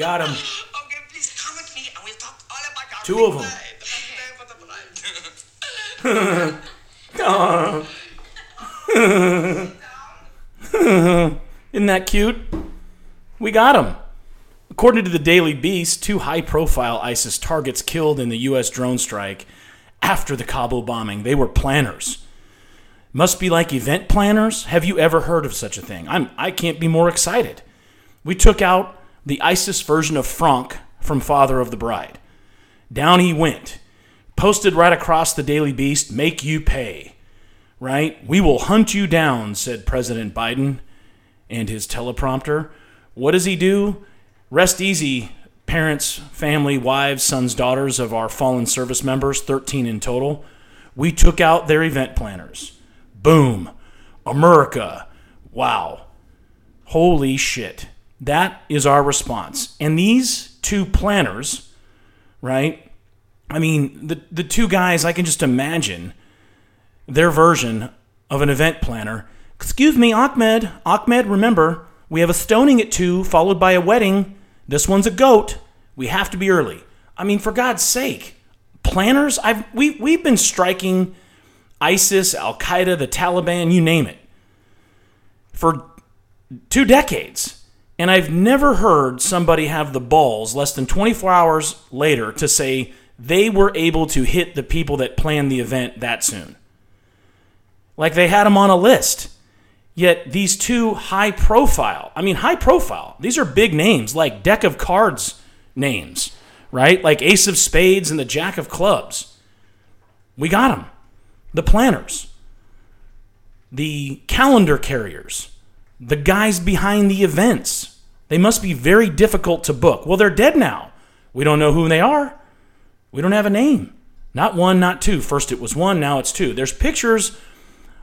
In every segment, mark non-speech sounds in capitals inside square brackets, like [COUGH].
got him. Okay, please come with me and we'll talk all about your Two of big 'em. bride. The best day for the bride. Isn't that cute? We got him. According to the Daily Beast, two high profile ISIS targets killed in the U.S. drone strike after the Kabul bombing. They were planners. Must be like event planners. Have you ever heard of such a thing? I'm, I can't be more excited. We took out the ISIS version of Franck from Father of the Bride. Down he went. Posted right across the Daily Beast, make you pay. Right? We will hunt you down, said President Biden and his teleprompter. What does he do? Rest easy, parents, family, wives, sons, daughters of our fallen service members, 13 in total. We took out their event planners. Boom. America. Wow. Holy shit. That is our response. And these two planners, right? I mean, the, the two guys, I can just imagine their version of an event planner. Excuse me, Ahmed. Ahmed, remember, we have a stoning at 2, followed by a wedding. This one's a goat. We have to be early. I mean, for God's sake. Planners? I've we we've been striking ISIS, Al Qaeda, the Taliban, you name it, for two decades. And I've never heard somebody have the balls less than 24 hours later to say they were able to hit the people that planned the event that soon. Like they had them on a list. Yet these two high profile, I mean, high profile, these are big names, like deck of cards names, right? Like Ace of Spades and the Jack of Clubs. We got them. The planners, the calendar carriers, the guys behind the events. They must be very difficult to book. Well, they're dead now. We don't know who they are. We don't have a name. Not one, not two. First it was one, now it's two. There's pictures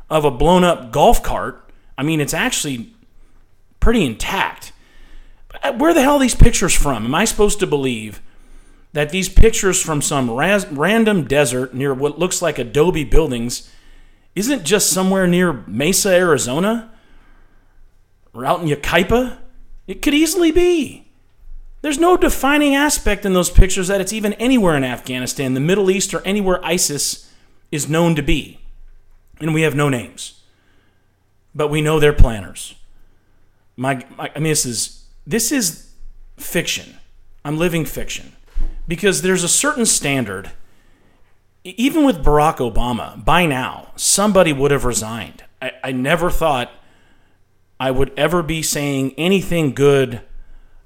of a blown up golf cart. I mean, it's actually pretty intact. Uh, where the hell are these pictures from? Am I supposed to believe that these pictures from some ras- random desert near what looks like adobe buildings isn't just somewhere near Mesa, Arizona? Or out in Yucaipa? It could easily be. There's no defining aspect in those pictures that it's even anywhere in Afghanistan, the Middle East, or anywhere ISIS is known to be. And we have no names. But we know they're planners. My, my I mean this is this is fiction. I'm living fiction. Because there's a certain standard even with Barack Obama, by now, somebody would have resigned. I, I never thought I would ever be saying anything good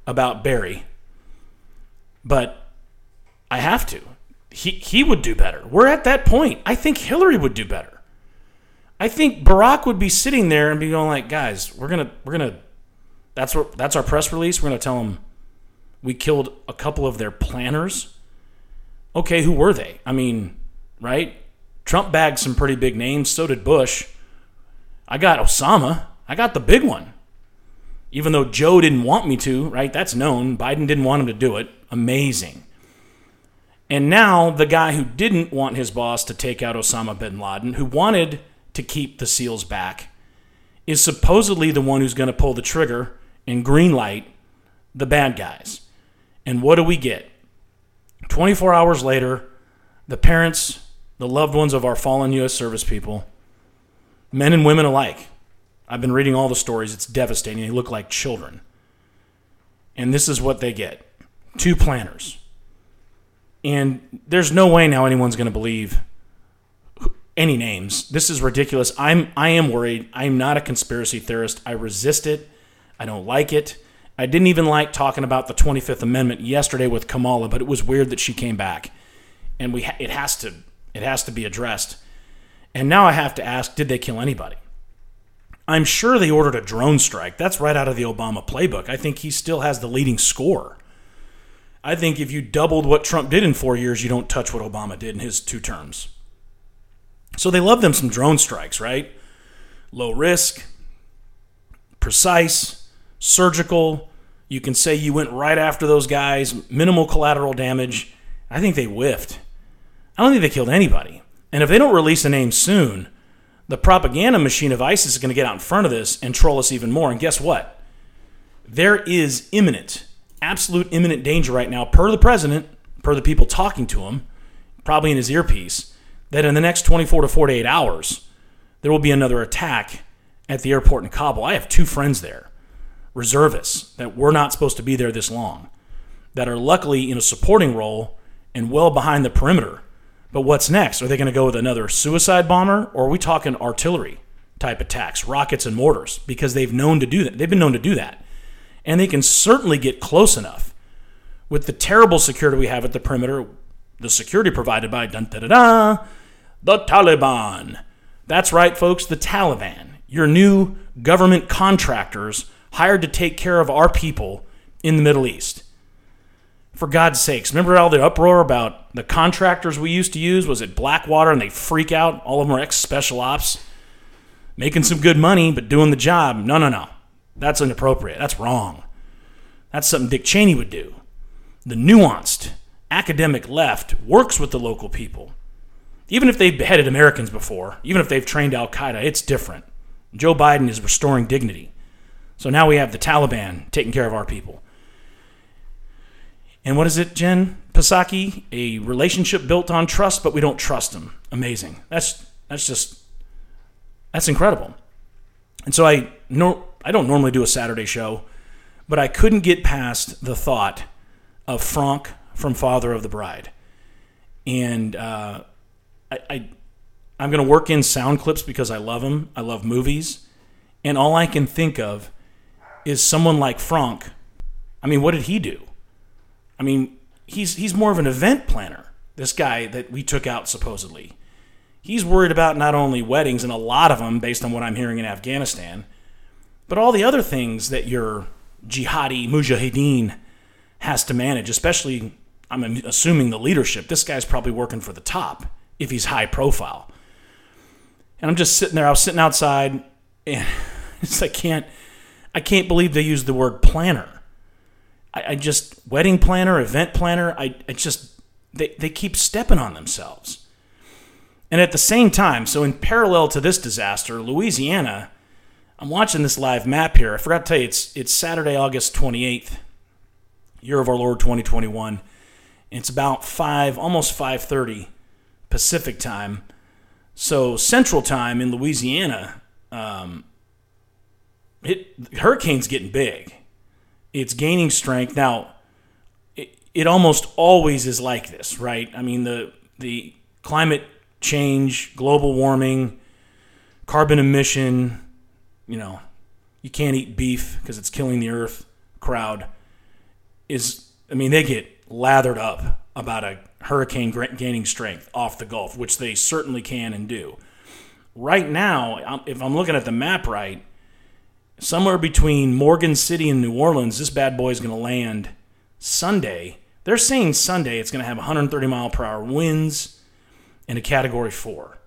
about Barry, but I have to. He, he would do better. We're at that point. I think Hillary would do better. I think Barack would be sitting there and be going like, guys, we're gonna we're gonna that's what that's our press release. We're gonna tell them we killed a couple of their planners. Okay, who were they? I mean, right? Trump bagged some pretty big names. So did Bush. I got Osama. I got the big one. Even though Joe didn't want me to, right? That's known. Biden didn't want him to do it. Amazing. And now the guy who didn't want his boss to take out Osama bin Laden, who wanted to keep the SEALs back, is supposedly the one who's going to pull the trigger and greenlight the bad guys. And what do we get? 24 hours later, the parents, the loved ones of our fallen U.S. service people, men and women alike, I've been reading all the stories. It's devastating. They look like children. And this is what they get two planners. And there's no way now anyone's going to believe any names. This is ridiculous. I'm I am worried. I'm not a conspiracy theorist. I resist it. I don't like it. I didn't even like talking about the 25th Amendment yesterday with Kamala, but it was weird that she came back. And we ha- it has to it has to be addressed. And now I have to ask, did they kill anybody? I'm sure they ordered a drone strike. That's right out of the Obama playbook. I think he still has the leading score. I think if you doubled what Trump did in four years, you don't touch what Obama did in his two terms. So they love them some drone strikes, right? Low risk, precise, surgical. You can say you went right after those guys, minimal collateral damage. I think they whiffed. I don't think they killed anybody. And if they don't release a name soon, the propaganda machine of ISIS is going to get out in front of this and troll us even more. And guess what? There is imminent, absolute imminent danger right now, per the president, per the people talking to him, probably in his earpiece, that in the next 24 to 48 hours, there will be another attack at the airport in Kabul. I have two friends there, reservists, that were not supposed to be there this long, that are luckily in a supporting role and well behind the perimeter. But what's next? Are they going to go with another suicide bomber, or are we talking artillery type attacks, rockets and mortars? Because they've known to do that. They've been known to do that, and they can certainly get close enough with the terrible security we have at the perimeter, the security provided by dun, da, da, da, the Taliban. That's right, folks, the Taliban, your new government contractors hired to take care of our people in the Middle East. For God's sakes, remember all the uproar about the contractors we used to use? Was it Blackwater and they freak out? All of them are ex special ops, making some good money, but doing the job. No, no, no. That's inappropriate. That's wrong. That's something Dick Cheney would do. The nuanced academic left works with the local people. Even if they've beheaded Americans before, even if they've trained Al Qaeda, it's different. Joe Biden is restoring dignity. So now we have the Taliban taking care of our people. And what is it, Jen Psaki? A relationship built on trust, but we don't trust them. Amazing. That's that's just that's incredible. And so I no I don't normally do a Saturday show, but I couldn't get past the thought of Franck from Father of the Bride, and uh, I, I I'm going to work in sound clips because I love them. I love movies, and all I can think of is someone like Franck. I mean, what did he do? I mean, he's he's more of an event planner. This guy that we took out supposedly. He's worried about not only weddings and a lot of them based on what I'm hearing in Afghanistan, but all the other things that your jihadi mujahideen has to manage, especially I'm assuming the leadership. This guy's probably working for the top if he's high profile. And I'm just sitting there. I was sitting outside, and [LAUGHS] I can't, I can't believe they used the word planner. I, I just wedding planner, event planner. I, I just they they keep stepping on themselves. And at the same time, so in parallel to this disaster, Louisiana, I'm watching this live map here. I forgot to tell you, it's it's Saturday, August 28th, year of our Lord 2021. It's about five, almost 5:30 Pacific time. So Central Time in Louisiana, um, it hurricane's getting big it's gaining strength. Now, it, it almost always is like this, right? I mean, the the climate change, global warming, carbon emission, you know, you can't eat beef because it's killing the earth crowd is I mean, they get lathered up about a hurricane gaining strength off the Gulf, which they certainly can and do. Right now, um, if I'm looking at the map right, somewhere between Morgan City and New Orleans, this bad boy is going to land Sunday. They're saying Sunday it's going to have 130 mile per hour winds in a category four.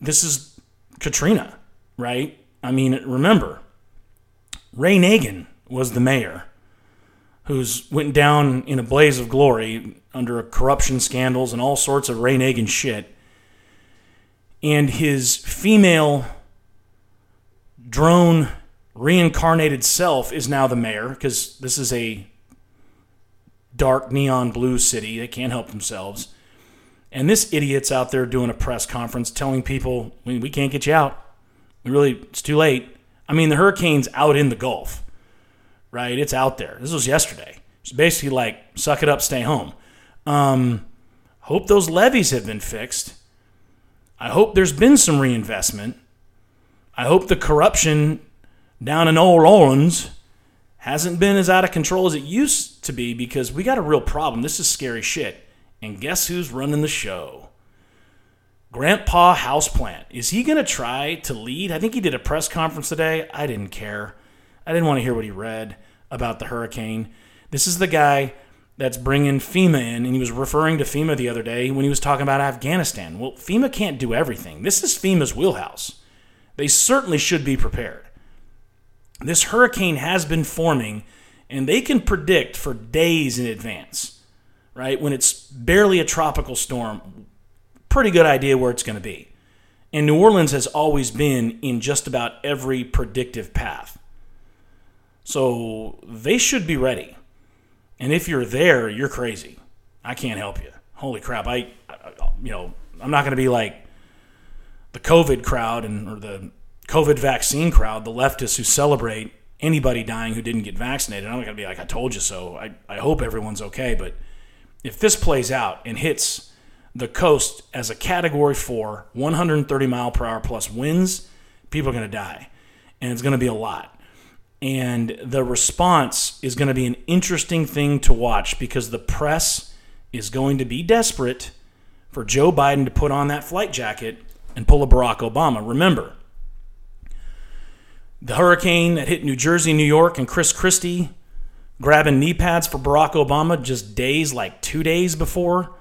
This is Katrina, right? I mean, remember, Ray Nagin was the mayor who's went down in a blaze of glory under corruption scandals and all sorts of Ray Nagin shit. And his female drone reincarnated self is now the mayor because this is a dark neon blue city. They can't help themselves. And this idiot's out there doing a press conference telling people, we, we can't get you out. We really, it's too late. I mean, the hurricane's out in the Gulf, right? It's out there. This was yesterday. It's basically like, suck it up, stay home. Um, hope those levees have been fixed. I hope there's been some reinvestment. I hope the corruption down in Old Orleans hasn't been as out of control as it used to be because we got a real problem. This is scary shit. And guess who's running the show? Grandpa Houseplant. Is he going to try to lead? I think he did a press conference today. I didn't care. I didn't want to hear what he read about the hurricane. This is the guy that's bringing FEMA in, and he was referring to FEMA the other day when he was talking about Afghanistan. Well, FEMA can't do everything. This is FEMA's wheelhouse they certainly should be prepared. This hurricane has been forming, and they can predict for days in advance, right? When it's barely a tropical storm, pretty good idea where it's going to be. And New Orleans has always been in just about every predictive path. So they should be ready. And if you're there, you're crazy. I can't help you. Holy crap. I, I you know, I'm not going to be like the COVID crowd and or the COVID vaccine crowd, the leftists who celebrate anybody dying who didn't get vaccinated. I'm not to be like, I told you so. I, I hope everyone's okay. But if this plays out and hits the coast as a category four, 130 mile per hour plus winds, people are to die. And it's to be a lot. And the response is going to be an interesting thing to watch because the press is going to be desperate for Joe Biden to put on that flight jacket and pull a Barack Obama. Remember, the hurricane that hit New Jersey, New York, and Chris Christie grabbing knee pads for Barack Obama just days, like two days before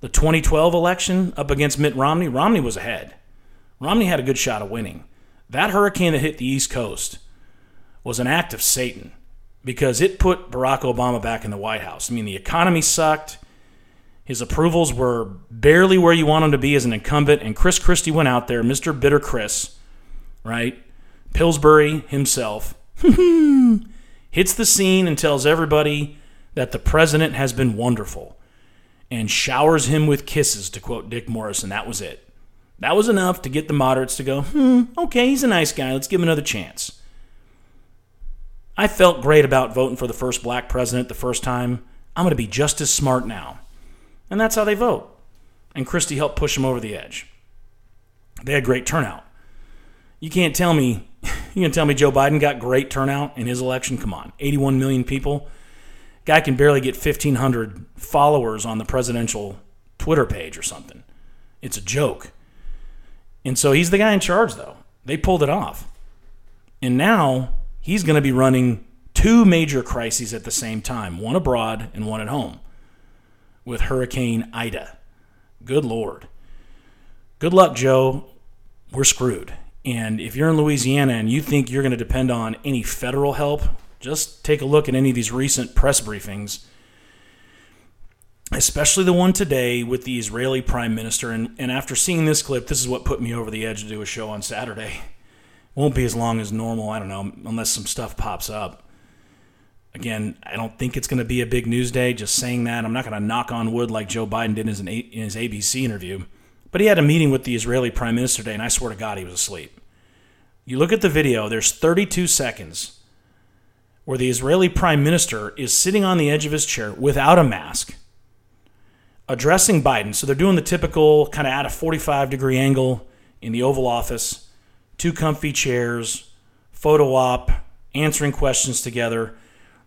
the 2012 election up against Mitt Romney. Romney was ahead. Romney had a good shot of winning. That hurricane that hit the East Coast was an act of Satan because it put Barack Obama back in the White House. I mean, the economy sucked. His approvals were barely where you want him to be as an incumbent, and Chris Christie went out there, Mr. Bitter Chris, right? Pillsbury himself, [LAUGHS] hits the scene and tells everybody that the president has been wonderful and showers him with kisses, to quote Dick Morris, and that was it. That was enough to get the moderates to go, hmm, okay, he's a nice guy. Let's give him another chance. I felt great about voting for the first black president the first time. I'm going to be just as smart now. And that's how they vote. And Christie helped push them over the edge. They had great turnout. You can't tell me, [LAUGHS] you can tell me Joe Biden got great turnout in his election. Come on, 81 million people. Guy can barely get 1,500 followers on the presidential Twitter page or something. It's a joke. And so he's the guy in charge, though. They pulled it off. And now he's going to be running two major crises at the same time one abroad and one at home with Hurricane Ida. Good Lord. Good luck, Joe. We're screwed. And if you're in Louisiana and you think you're going to depend on any federal help, just take a look at any of these recent press briefings, especially the one today with the Israeli prime minister. And, and after seeing this clip, this is what put me over the edge to do a show on Saturday. Won't be as long as normal, I don't know, unless some stuff pops up. Again, I don't think it's going to be a big news day. Just saying that. I'm not going to knock on wood like Joe Biden did in his, ABC interview. But he had a meeting with the Israeli prime minister today, and I swear to God, he was asleep. You look at the video, there's 32 seconds where the Israeli prime minister is sitting on the edge of his chair without a mask, addressing Biden. So they're doing the typical kind of at a 45 degree angle in the Oval Office, two comfy chairs, photo op, answering questions together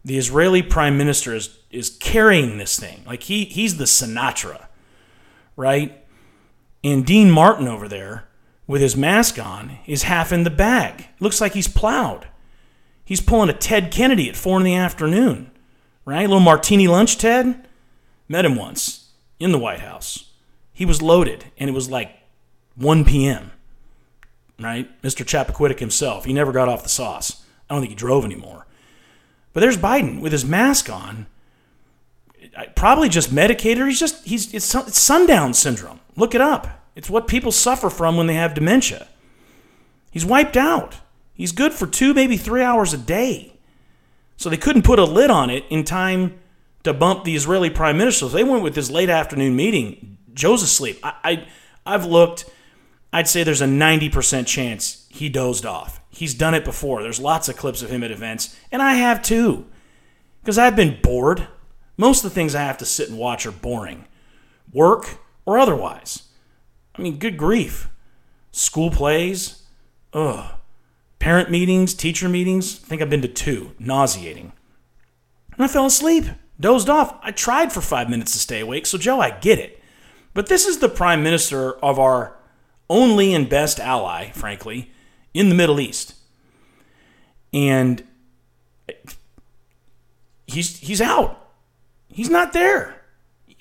the Israeli prime minister is is carrying this thing. Like he he's the Sinatra, right? And Dean Martin over there with his mask on is half in the bag. Looks like he's plowed. He's pulling a Ted Kennedy at four in the afternoon, right? A little martini lunch, Ted. Met him once in the White House. He was loaded, and it was like 1 p.m. Right, Mr. Chappaquiddick himself. He never got off the sauce. I don't think he drove anymore. But there's Biden with his mask on, probably just medicated. He's just he's it's, it's sundown syndrome. Look it up. It's what people suffer from when they have dementia. He's wiped out. He's good for two, maybe three hours a day. So they couldn't put a lid on it in time to bump the Israeli prime minister. So they went with this late afternoon meeting. Joe's asleep. I, I I've looked. I'd say there's a 90% chance he dozed off. He's done it before. There's lots of clips of him at events, and I have too. Because I've been bored. Most of the things I have to sit and watch are boring, work or otherwise. I mean, good grief. School plays, ugh. Parent meetings, teacher meetings, I think I've been to two, nauseating. And I fell asleep, dozed off. I tried for five minutes to stay awake, so Joe, I get it. But this is the prime minister of our only and best ally, frankly, in the Middle East. And he's he's out. He's not there.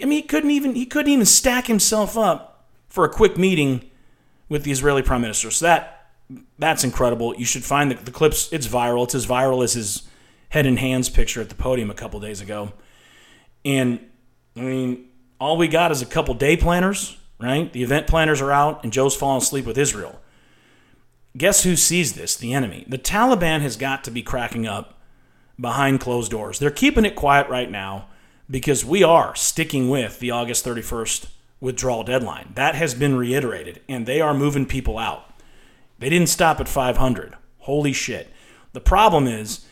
I mean, he couldn't even he couldn't even stack himself up for a quick meeting with the Israeli prime minister. So that that's incredible. You should find the, the clips. It's viral. It's as viral as his head and hands picture at the podium a couple days ago. And I mean, all we got is a couple day planners right? The event planners are out, and Joe's falling asleep with Israel. Guess who sees this? The enemy. The Taliban has got to be cracking up behind closed doors. They're keeping it quiet right now because we are sticking with the August 31st withdrawal deadline. That has been reiterated, and they are moving people out. They didn't stop at 500. Holy shit. The problem is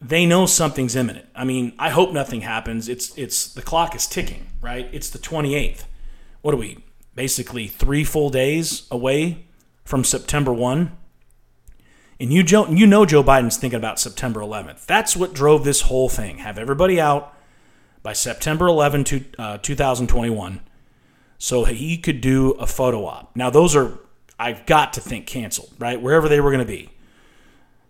they know something's imminent. I mean, I hope nothing happens. It's it's the clock is ticking, right? It's the 28th. What are we? Basically 3 full days away from September 1. And you Joe, you know Joe Biden's thinking about September 11th. That's what drove this whole thing. Have everybody out by September 11 to, uh, 2021 so he could do a photo op. Now those are I've got to think canceled, right? Wherever they were going to be.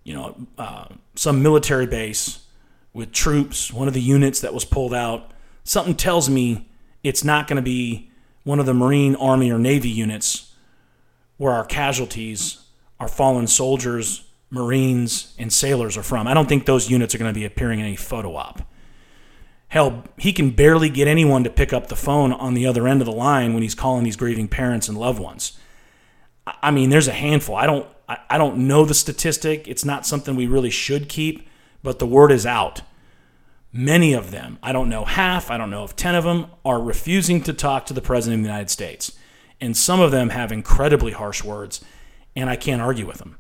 You know, uh, some military base with troops, one of the units that was pulled out. Something tells me it's not going to be one of the Marine, Army, or Navy units where our casualties, our fallen soldiers, Marines, and sailors are from. I don't think those units are going to be appearing in any photo op. Hell, he can barely get anyone to pick up the phone on the other end of the line when he's calling these grieving parents and loved ones. I mean, there's a handful. I don't I don't know the statistic. It's not something we really should keep, but the word is out. Many of them, I don't know half, I don't know if 10 of them, are refusing to talk to the President of the United States. And some of them have incredibly harsh words, and I can't argue with them.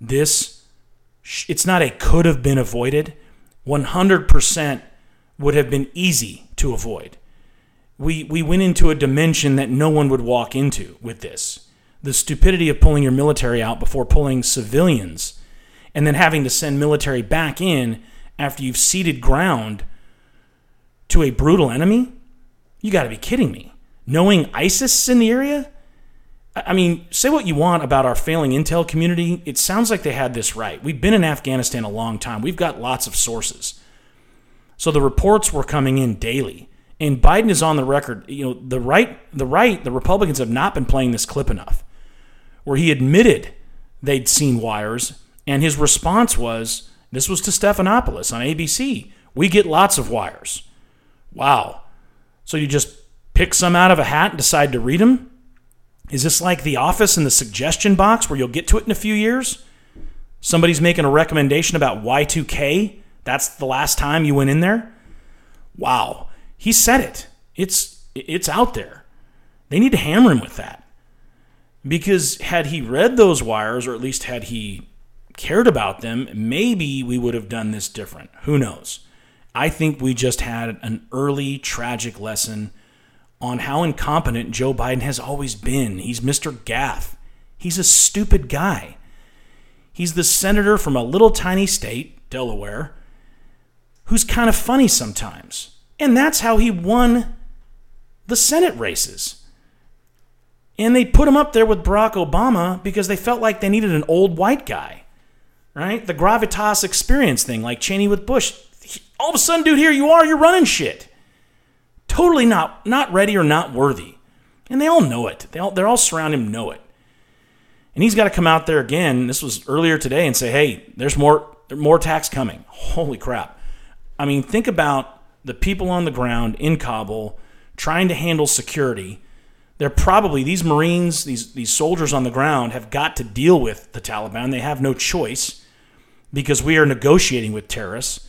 This, it's not a could have been avoided. 100% would have been easy to avoid. We, we went into a dimension that no one would walk into with this the stupidity of pulling your military out before pulling civilians and then having to send military back in after you've ceded ground to a brutal enemy? You got to be kidding me. Knowing ISIS in the area? I mean, say what you want about our failing intel community. It sounds like they had this right. We've been in Afghanistan a long time. We've got lots of sources. So the reports were coming in daily. And Biden is on the record. You know, the right, the right, the Republicans have not been playing this clip enough where he admitted they'd seen wires, and his response was this was to Stephanopoulos on ABC. We get lots of wires. Wow. So you just pick some out of a hat and decide to read them? Is this like The Office in the suggestion box where you'll get to it in a few years? Somebody's making a recommendation about Y2K. That's the last time you went in there? Wow. He said it. It's it's out there. They need to hammer him with that. Because had he read those wires, or at least had he cared about them, maybe we would have done this different. Who knows? I think we just had an early tragic lesson on how incompetent Joe Biden has always been. He's Mr. Gaffe. He's a stupid guy. He's the senator from a little tiny state, Delaware, who's kind of funny sometimes. And that's how he won the Senate races. And they put him up there with Barack Obama because they felt like they needed an old white guy, right? The gravitas experience thing, like Cheney with Bush. All of a sudden, dude, here you are, you're running shit. Totally not not ready or not worthy. And they all know it. They all, they're all surrounding him know it. And he's got to come out there again. This was earlier today and say, hey, there's more, more tax coming. Holy crap. I mean, think about the people on the ground in Kabul trying to handle security they're probably these Marines, these these soldiers on the ground have got to deal with the Taliban. They have no choice because we are negotiating with terrorists.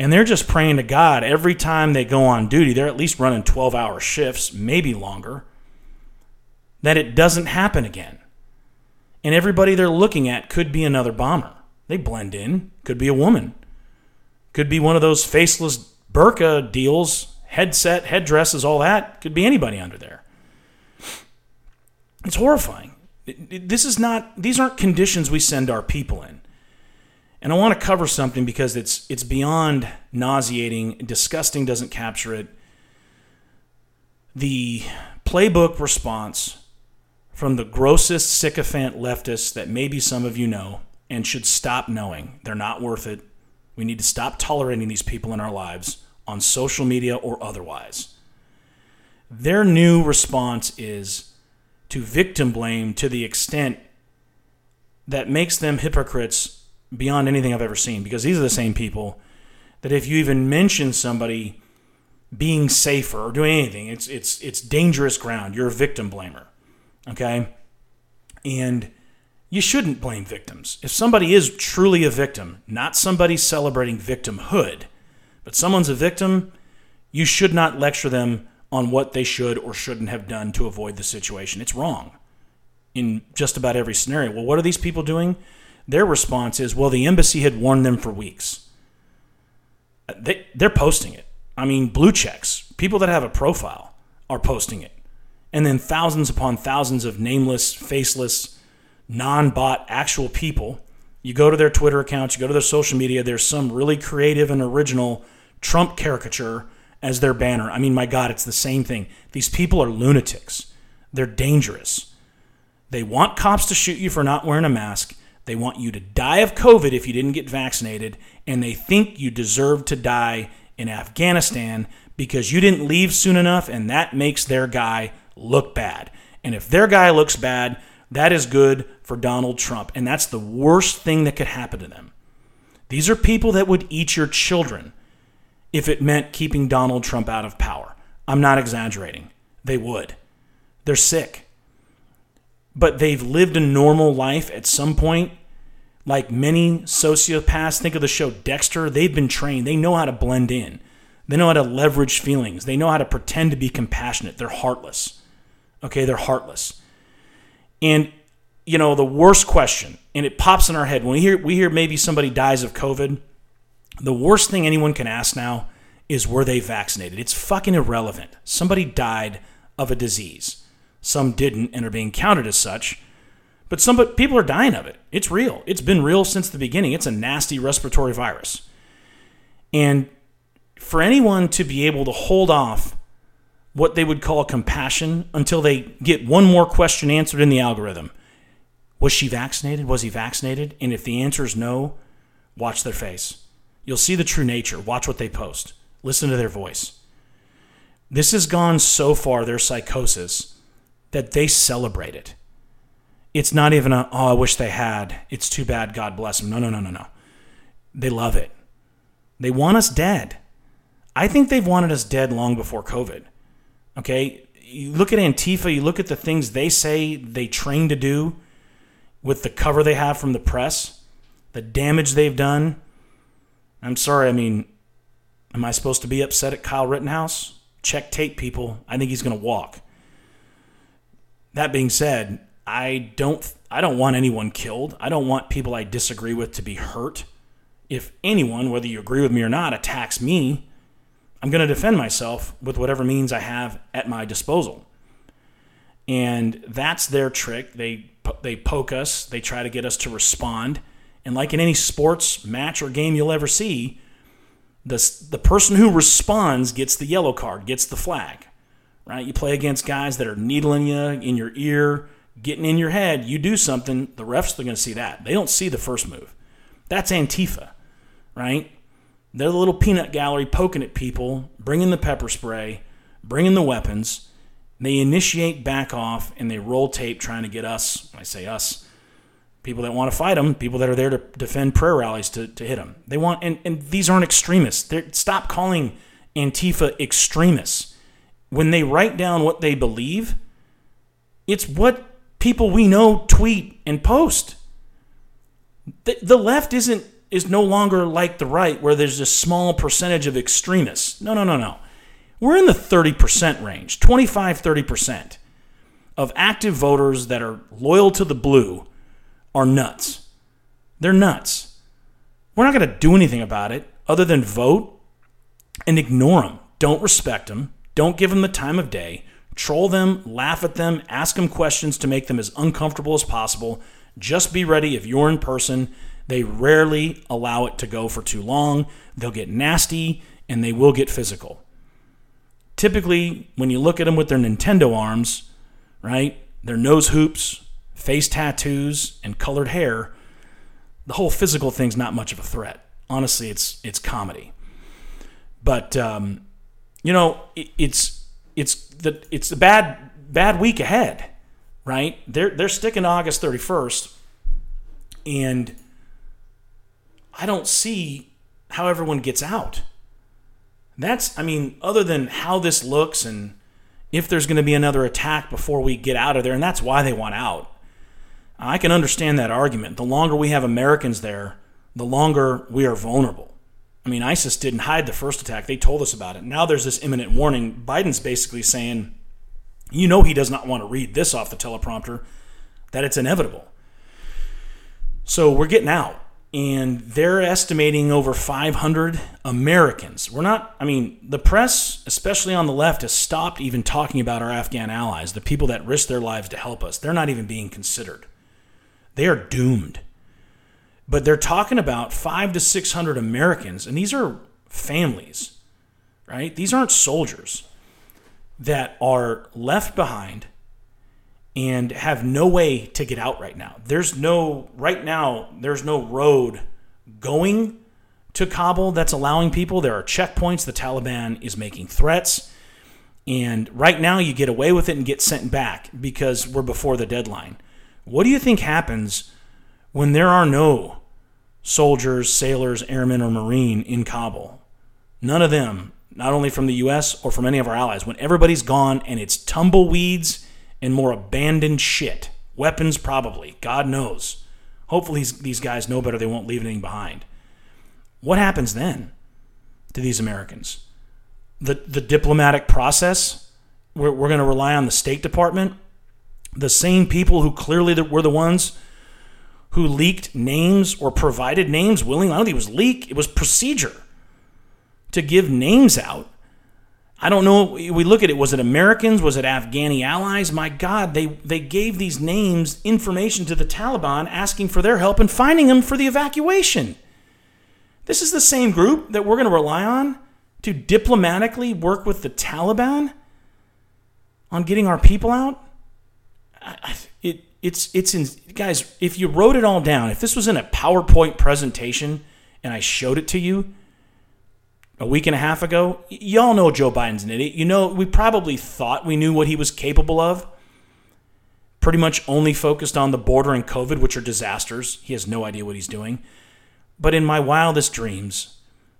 And they're just praying to God every time they go on duty. They're at least running 12 hour shifts, maybe longer, that it doesn't happen again. And everybody they're looking at could be another bomber. They blend in, could be a woman, could be one of those faceless burqa deals, headset, headdresses, all that. Could be anybody under there. It's horrifying. This is not; these aren't conditions we send our people in. And I want to cover something because it's it's beyond nauseating, disgusting doesn't capture it. The playbook response from the grossest sycophant leftists that maybe some of you know and should stop knowing. They're not worth it. We need to stop tolerating these people in our lives on social media or otherwise. Their new response is to victim blame to the extent that makes them hypocrites beyond anything I've ever seen because these are the same people that if you even mention somebody being safer or doing anything. It's it's it's dangerous ground. You're a victim blamer. Okay? And you shouldn't blame victims. If somebody is truly a victim, not somebody celebrating victimhood, but someone's a victim, you should not lecture them on what they should or shouldn't have done to avoid the situation. It's wrong in just about every scenario. Well, what are these people doing? Their response is, well, the embassy had warned them for weeks. Uh, they, they're posting it. I mean, blue checks, people that have a profile are posting it. And then thousands upon thousands of nameless, faceless, non bot actual people. You go to their Twitter accounts, you go to their social media, there's some really creative and original Trump caricature as their banner. I mean, my God, it's the same thing. These people are lunatics. They're dangerous. They want cops to shoot you for not wearing a mask. They want you to die of COVID if you didn't get vaccinated. And they think you deserve to die in Afghanistan because you didn't leave soon enough, and that makes their guy look bad. And if their guy looks bad, that is good for Donald Trump. And that's the worst thing that could happen to them. These are people that would eat your children if it meant keeping Donald Trump out of power. I'm not exaggerating. They would. They're sick. But they've lived a normal life at some point. Like many sociopaths, think of the show Dexter. They've been trained, they know how to blend in. They know how to leverage feelings. They know how to pretend to be compassionate. They're heartless. Okay, they're heartless. And you know, the worst question, and it pops in our head when we hear we hear maybe somebody dies of COVID, the worst thing anyone can ask now is were they vaccinated? It's fucking irrelevant. Somebody died of a disease. Some didn't and are being counted as such. But some people are dying of it. It's real. It's been real since the beginning. It's a nasty respiratory virus. And for anyone to be able to hold off what they would call compassion until they get one more question answered in the algorithm. Was she vaccinated? Was he vaccinated? And if the answer is no, watch their face. You'll see the true nature. Watch what they post. Listen to their voice. This has gone so far, their psychosis, that they celebrate it. It's not even a, oh, I wish they had. It's too bad. God bless them. No, no, no, no, no. They love it. They want us dead. I think they've wanted us dead long before COVID. Okay? You look at Antifa, you look at the things they say they train to do with the cover they have from the press, the damage they've done I'm sorry. I mean, am I supposed to be upset at Kyle Rittenhouse? Check tape, people. I think he's going to walk. That being said, I don't. I don't want anyone killed. I don't want people I disagree with to be hurt. If anyone, whether you agree with me or not, attacks me, I'm going to defend myself with whatever means I have at my disposal. And that's their trick. They they poke us. They try to get us to respond. And like in any sports match or game you'll ever see, the, the person who responds gets the yellow card, gets the flag. Right? You play against guys that are needling you in your ear, getting in your head. You do something, the refs are going to see that. They don't see the first move. That's Antifa, right? They're the little peanut gallery poking at people, bringing the pepper spray, bringing the weapons. They initiate back off and they roll tape trying to get us, I say us, people that want to fight them, people that are there to defend prayer rallies to, to hit them. They want, and, and these aren't extremists. They're, stop calling Antifa extremists. When they write down what they believe, it's what people we know tweet and post. The, the left isn't is no longer like the right, where there's a small percentage of extremists. No, no, no, no. We're in the 30% range, 25, 30% of active voters that are loyal to the blue are nuts. They're nuts. We're not going to do anything about it other than vote and ignore them. Don't respect them. Don't give them the time of day. Troll them, laugh at them, ask them questions to make them as uncomfortable as possible. Just be ready if you're in person. They rarely allow it to go for too long. They'll get nasty and they will get physical. Typically, when you look at them with their Nintendo arms, right, their nose hoops, face tattoos, and colored hair, the whole physical thing's not much of a threat. Honestly, it's it's comedy. But um, you know, it, it's it's the it's a bad bad week ahead, right? They're they're sticking to August thirty first, and I don't see how everyone gets out. That's, I mean, other than how this looks and if there's going to be another attack before we get out of there, and that's why they want out. I can understand that argument. The longer we have Americans there, the longer we are vulnerable. I mean, ISIS didn't hide the first attack. They told us about it. Now there's this imminent warning. Biden's basically saying, you know, he does not want to read this off the teleprompter, that it's inevitable. So we're getting out and they're estimating over 500 Americans. We're not, I mean, the press, especially on the left, has stopped even talking about our Afghan allies, the people that risk their lives to help us. They're not even being considered. They are doomed. But they're talking about five to 600 Americans, and these are families, right? These aren't soldiers that are left behind and have no way to get out right now. There's no right now there's no road going to Kabul that's allowing people. There are checkpoints. The Taliban is making threats. And right now you get away with it and get sent back because we're before the deadline. What do you think happens when there are no soldiers, sailors, airmen, or marine in Kabul? None of them, not only from the US or from any of our allies. When everybody's gone and it's tumbleweeds and more abandoned shit. Weapons, probably. God knows. Hopefully, these guys know better. They won't leave anything behind. What happens then to these Americans? The, the diplomatic process? We're, we're going to rely on the State Department? The same people who clearly were the ones who leaked names or provided names willingly. I don't think it was leak, it was procedure to give names out I don't know. We look at it. Was it Americans? Was it Afghani allies? My God, they, they gave these names information to the Taliban asking for their help and finding them for the evacuation. This is the same group that we're going to rely on to diplomatically work with the Taliban on getting our people out. It, it's, it's in, guys, if you wrote it all down, if this was in a PowerPoint presentation and I showed it to you, a week and a half ago, y'all know Joe Biden's an idiot. You know, we probably thought we knew what he was capable of. Pretty much only focused on the border and COVID, which are disasters. He has no idea what he's doing. But in my wildest dreams,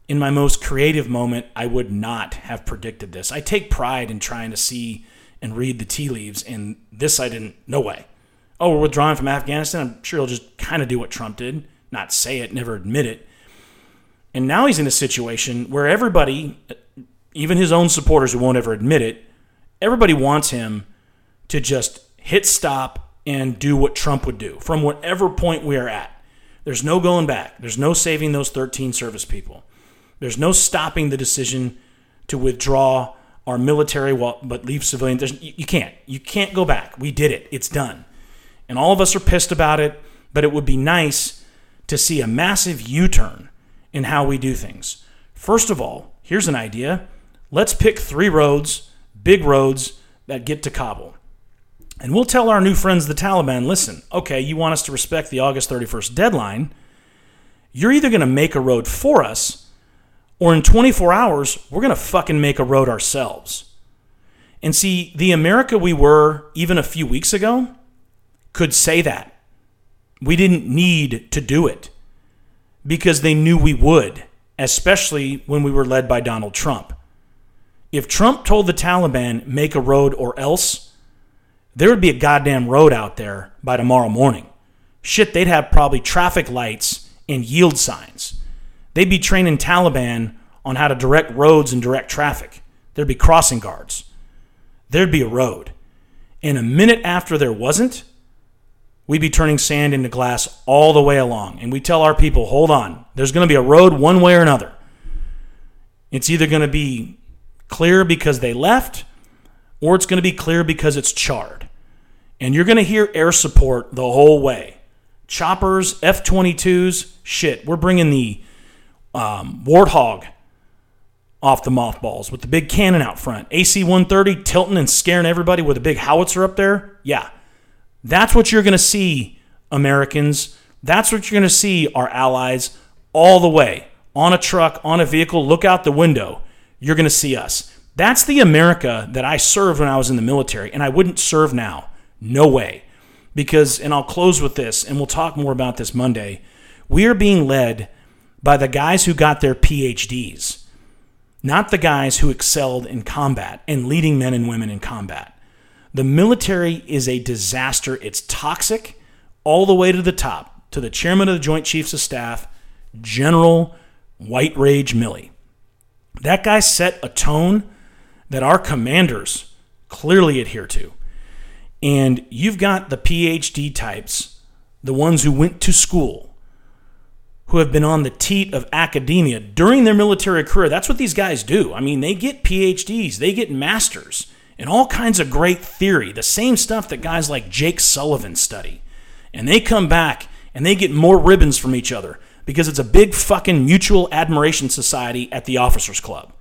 in my most creative moment, I would not have predicted this. I take pride in trying to see and read the tea leaves, and this I didn't, no way. Oh, we're withdrawing from Afghanistan. I'm sure he'll just kind of do what Trump did, not say it, never admit it. And now he's in a situation where everybody, even his own supporters who won't ever admit it, everybody wants him to just hit stop and do what Trump would do from whatever point we are at. There's no going back. There's no saving those 13 service people. There's no stopping the decision to withdraw our military but leave civilians. You can't. You can't go back. We did it. It's done. And all of us are pissed about it, but it would be nice to see a massive U turn in how we do things. First of all, here's an idea. Let's pick three roads, big roads, that get to Kabul. And we'll tell our new friends, the Taliban listen, okay, you want us to respect the August 31st deadline. You're either going to make a road for us, or in 24 hours, we're going to fucking make a road ourselves. And see, the America we were even a few weeks ago could say that. We didn't need to do it because they knew we would, especially when we were led by Donald Trump. If Trump told the Taliban, make a road or else, there would be a goddamn road out there by tomorrow morning. Shit, they'd have probably traffic lights and yield signs. They'd be training Taliban on how to direct roads and direct traffic. There'd be crossing guards. There'd be a road. And a minute after there wasn't, we'd be turning sand into glass all the way along. And we tell our people, hold on, there's going to be a road one way or another. It's either going to be clear because they left, or it's going to be clear because it's charred. And you're going to hear air support the whole way. Choppers, F 22s, shit. We're bringing the um, Warthog off the mothballs with the big cannon out front. AC 130 tilting and scaring everybody with a big howitzer up there. Yeah. That's what you're going to see, Americans. That's what you're going to see, our allies, all the way on a truck, on a vehicle. Look out the window. You're going to see us. That's the America that I served when I was in the military, and I wouldn't serve now. No way. Because, and I'll close with this, and we'll talk more about this Monday. We are being led by the guys who got their PhDs. not the guys who excelled in combat and leading men and women in combat. The military is a disaster. It's toxic all the way to the top, to the chairman of the Joint Chiefs of Staff, General White Rage Milley. That guy set a tone that our commanders clearly adhere to. And you've got the PhD types, the ones who went to school, who have been on the teat of academia during their military career. That's what these guys do. I mean, they get PhDs, they get masters in all kinds of great theory, the same stuff that guys like Jake Sullivan study. And they come back and they get more ribbons from each other because it's a big fucking mutual admiration society at the officers club.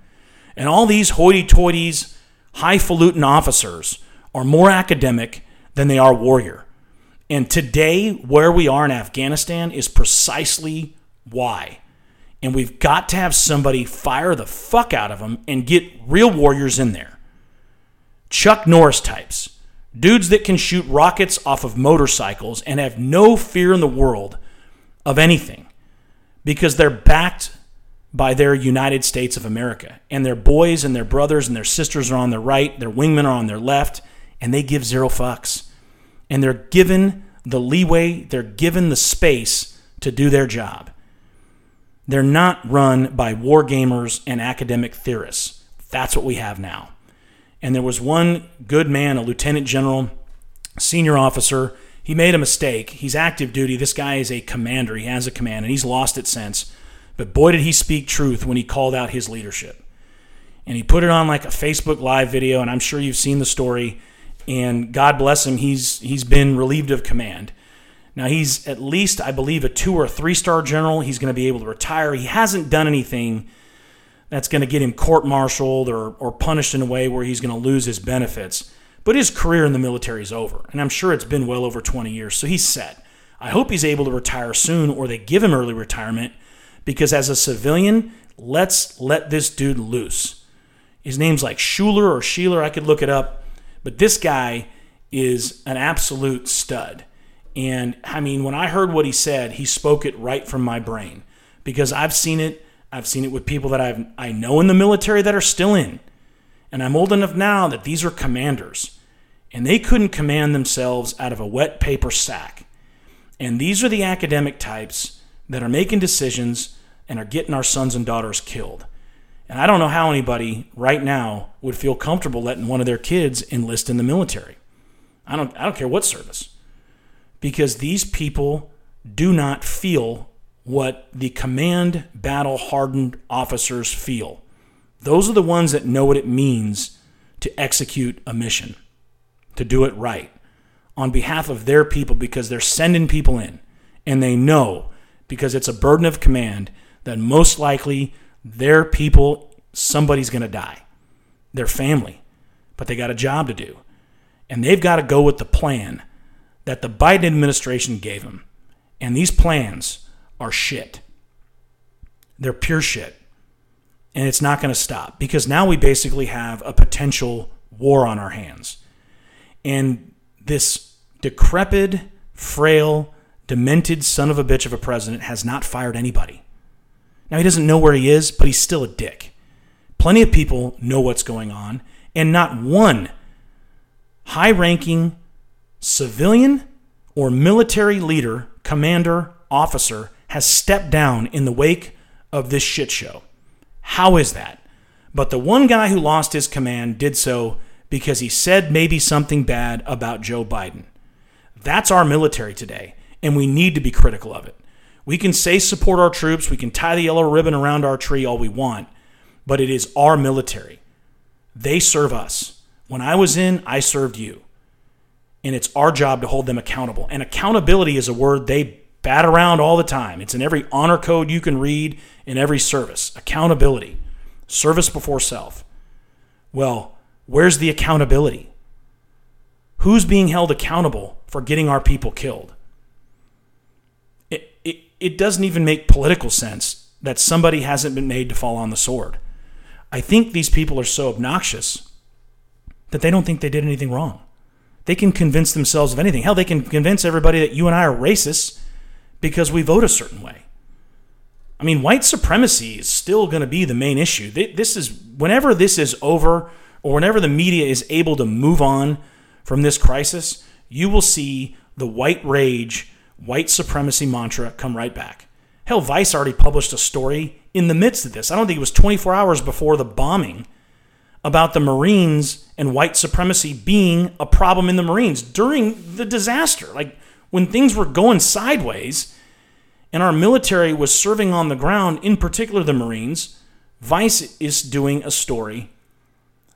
And all these hoity toities, highfalutin officers are more academic than they are warrior. And today, where we are in Afghanistan is precisely why. And we've got to have somebody fire the fuck out of them and get real warriors in there. Chuck Norris types, dudes that can shoot rockets off of motorcycles and have no fear in the world of anything because they're backed by their United States of America. And their boys and their brothers and their sisters are on their right, their wingmen are on their left, and they give zero fucks. And they're given the leeway, they're given the space to do their job. They're not run by war gamers and academic theorists. That's what we have now. And there was one good man, a lieutenant general, senior officer. He made a mistake. He's active duty. This guy is a commander. He has a command, and he's lost it since. But boy, did he speak truth when he called out his leadership. And he put it on like a Facebook Live video, and I'm sure you've seen the story. And God bless him, he's he's been relieved of command. Now he's at least, I believe, a two or three star general. He's going to be able to retire. He hasn't done anything that's going to get him court martialed or, or punished in a way where he's going to lose his benefits. But his career in the military is over, and I'm sure it's been well over 20 years, so he's set. I hope he's able to retire soon or they give him early retirement because as a civilian, let's let this dude loose. His name's like Schuler or Sheeler, I could look it up, but this guy is an absolute stud. And I mean, when I heard what he said, he spoke it right from my brain because I've seen it I've seen it with people that I've, I know in the military that are still in. And I'm old enough now that these are commanders. And they couldn't command themselves out of a wet paper sack. And these are the academic types that are making decisions and are getting our sons and daughters killed. And I don't know how anybody right now would feel comfortable letting one of their kids enlist in the military. I don't, I don't care what service. Because these people do not feel what the command battle hardened officers feel. Those are the ones that know what it means to execute a mission, to do it right on behalf of their people because they're sending people in and they know because it's a burden of command that most likely their people, somebody's going to die, their family, but they got a job to do. And they've got to go with the plan that the Biden administration gave them. And these plans are shit. They're pure shit. And it's not going to stop because now we basically have a potential war on our hands. And this decrepit, frail, demented son of a bitch of a president has not fired anybody. Now, he doesn't know where he is, but he's still a dick. Plenty of people know what's going on, and not one high ranking civilian or military leader, commander, officer has stepped down in the wake of this shit show. How is that? But the one guy who lost his command did so because he said maybe something bad about Joe Biden. That's our military today, and we need to be critical of it. We can say support our troops, we can tie the yellow ribbon around our tree all we want, but it is our military. They serve us. When I was in, I served you. And it's our job to hold them accountable. And accountability is a word they bat around all the time. It's in every honor code you can read in every service. Accountability, service before self. Well, where's the accountability? Who's being held accountable for getting our people killed? It, it, it doesn't even make political sense that somebody hasn't been made to fall on the sword. I think these people are so obnoxious that they don't think they did anything wrong. They can convince themselves of anything. Hell, they can convince everybody that you and I are racists because we vote a certain way. I mean, white supremacy is still going to be the main issue. This is whenever this is over, or whenever the media is able to move on from this crisis, you will see the white rage, white supremacy mantra come right back. Hell, Vice already published a story in the midst of this. I don't think it was 24 hours before the bombing about the Marines and white supremacy being a problem in the Marines during the disaster. Like when things were going sideways and our military was serving on the ground, in particular the Marines, Vice is doing a story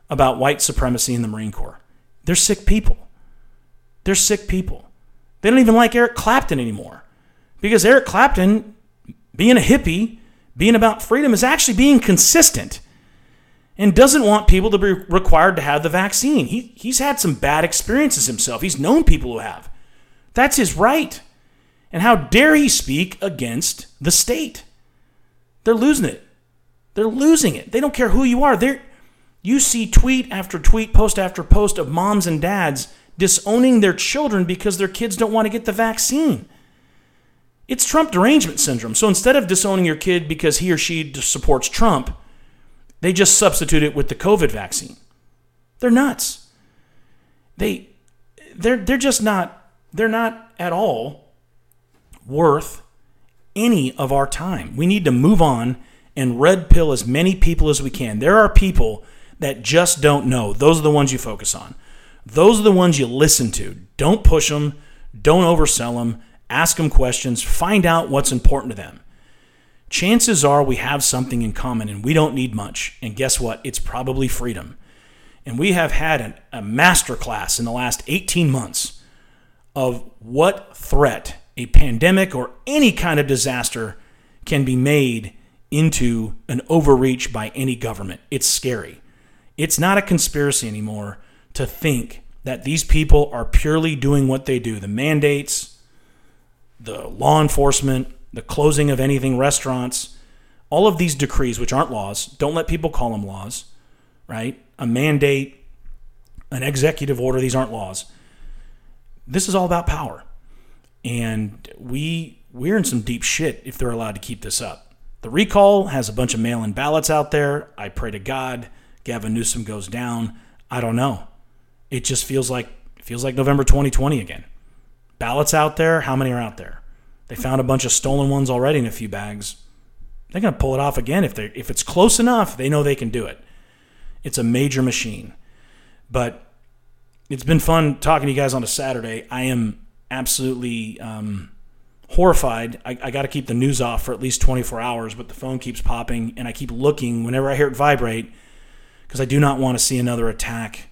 about white supremacy in the Marine Corps. They're sick people. They're sick people. They don't even like Eric Clapton anymore because Eric Clapton, being a hippie, being about freedom, is actually being consistent and doesn't want people to be required to have the vaccine. He, he's had some bad experiences himself. He's known people who have. That's his right. And how dare he speak against the state? They're losing it. They're losing it. They don't care who you are. They're, you see tweet after tweet, post after post of moms and dads disowning their children because their kids don't want to get the vaccine. It's Trump derangement syndrome. So instead of disowning your kid because he or she supports Trump, they just substitute it with the COVID vaccine. They're nuts. They they're they're just not they're not at all worth any of our time. We need to move on and red pill as many people as we can. There are people that just don't know. Those are the ones you focus on. Those are the ones you listen to. Don't push them, don't oversell them, ask them questions, find out what's important to them chances are we have something in common and we don't need much. And guess what? It's probably freedom. And we have had an, a master class in the last 18 months of what threat a pandemic or any kind of disaster can be made into an overreach by any government. It's scary. It's not a conspiracy anymore to think that these people are purely doing what they do the mandates, the law enforcement, the closing of anything restaurants, all of these decrees, which aren't laws, don't let people call them laws, right? A mandate, an executive order, these aren't laws. This is all about power. And we we're in some deep shit if they're allowed to keep this up. The recall has a bunch of mail-in ballots out there. I pray to God Gavin Newsom goes down. I don't know. It just feels like feels like November 2020 again. Ballots out there, how many are out there? They found a bunch of stolen ones already in a few bags. They're going to pull it off again if they if it's close enough. They know they can do it. It's a major machine. But it's been fun talking to you guys on a Saturday. I am absolutely um, horrified. I, I got to keep the news off for at least 24 hours, but the phone keeps popping, and I keep looking whenever I hear it vibrate because I do not want to see another attack.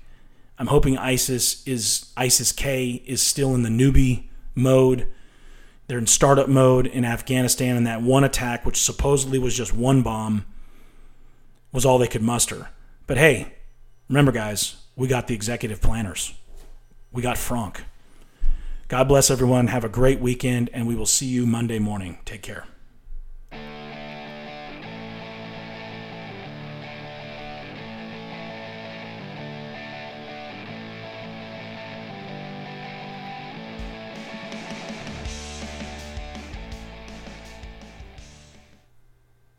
I'm hoping ISIS is ISIS K is still in the newbie mode they're in startup mode in Afghanistan, and that one attack, which supposedly was just one bomb, was all they could muster. But hey, remember, guys, we got the executive planners. We got Franck. God bless everyone. Have a great weekend, and we will see you Monday morning. Take care.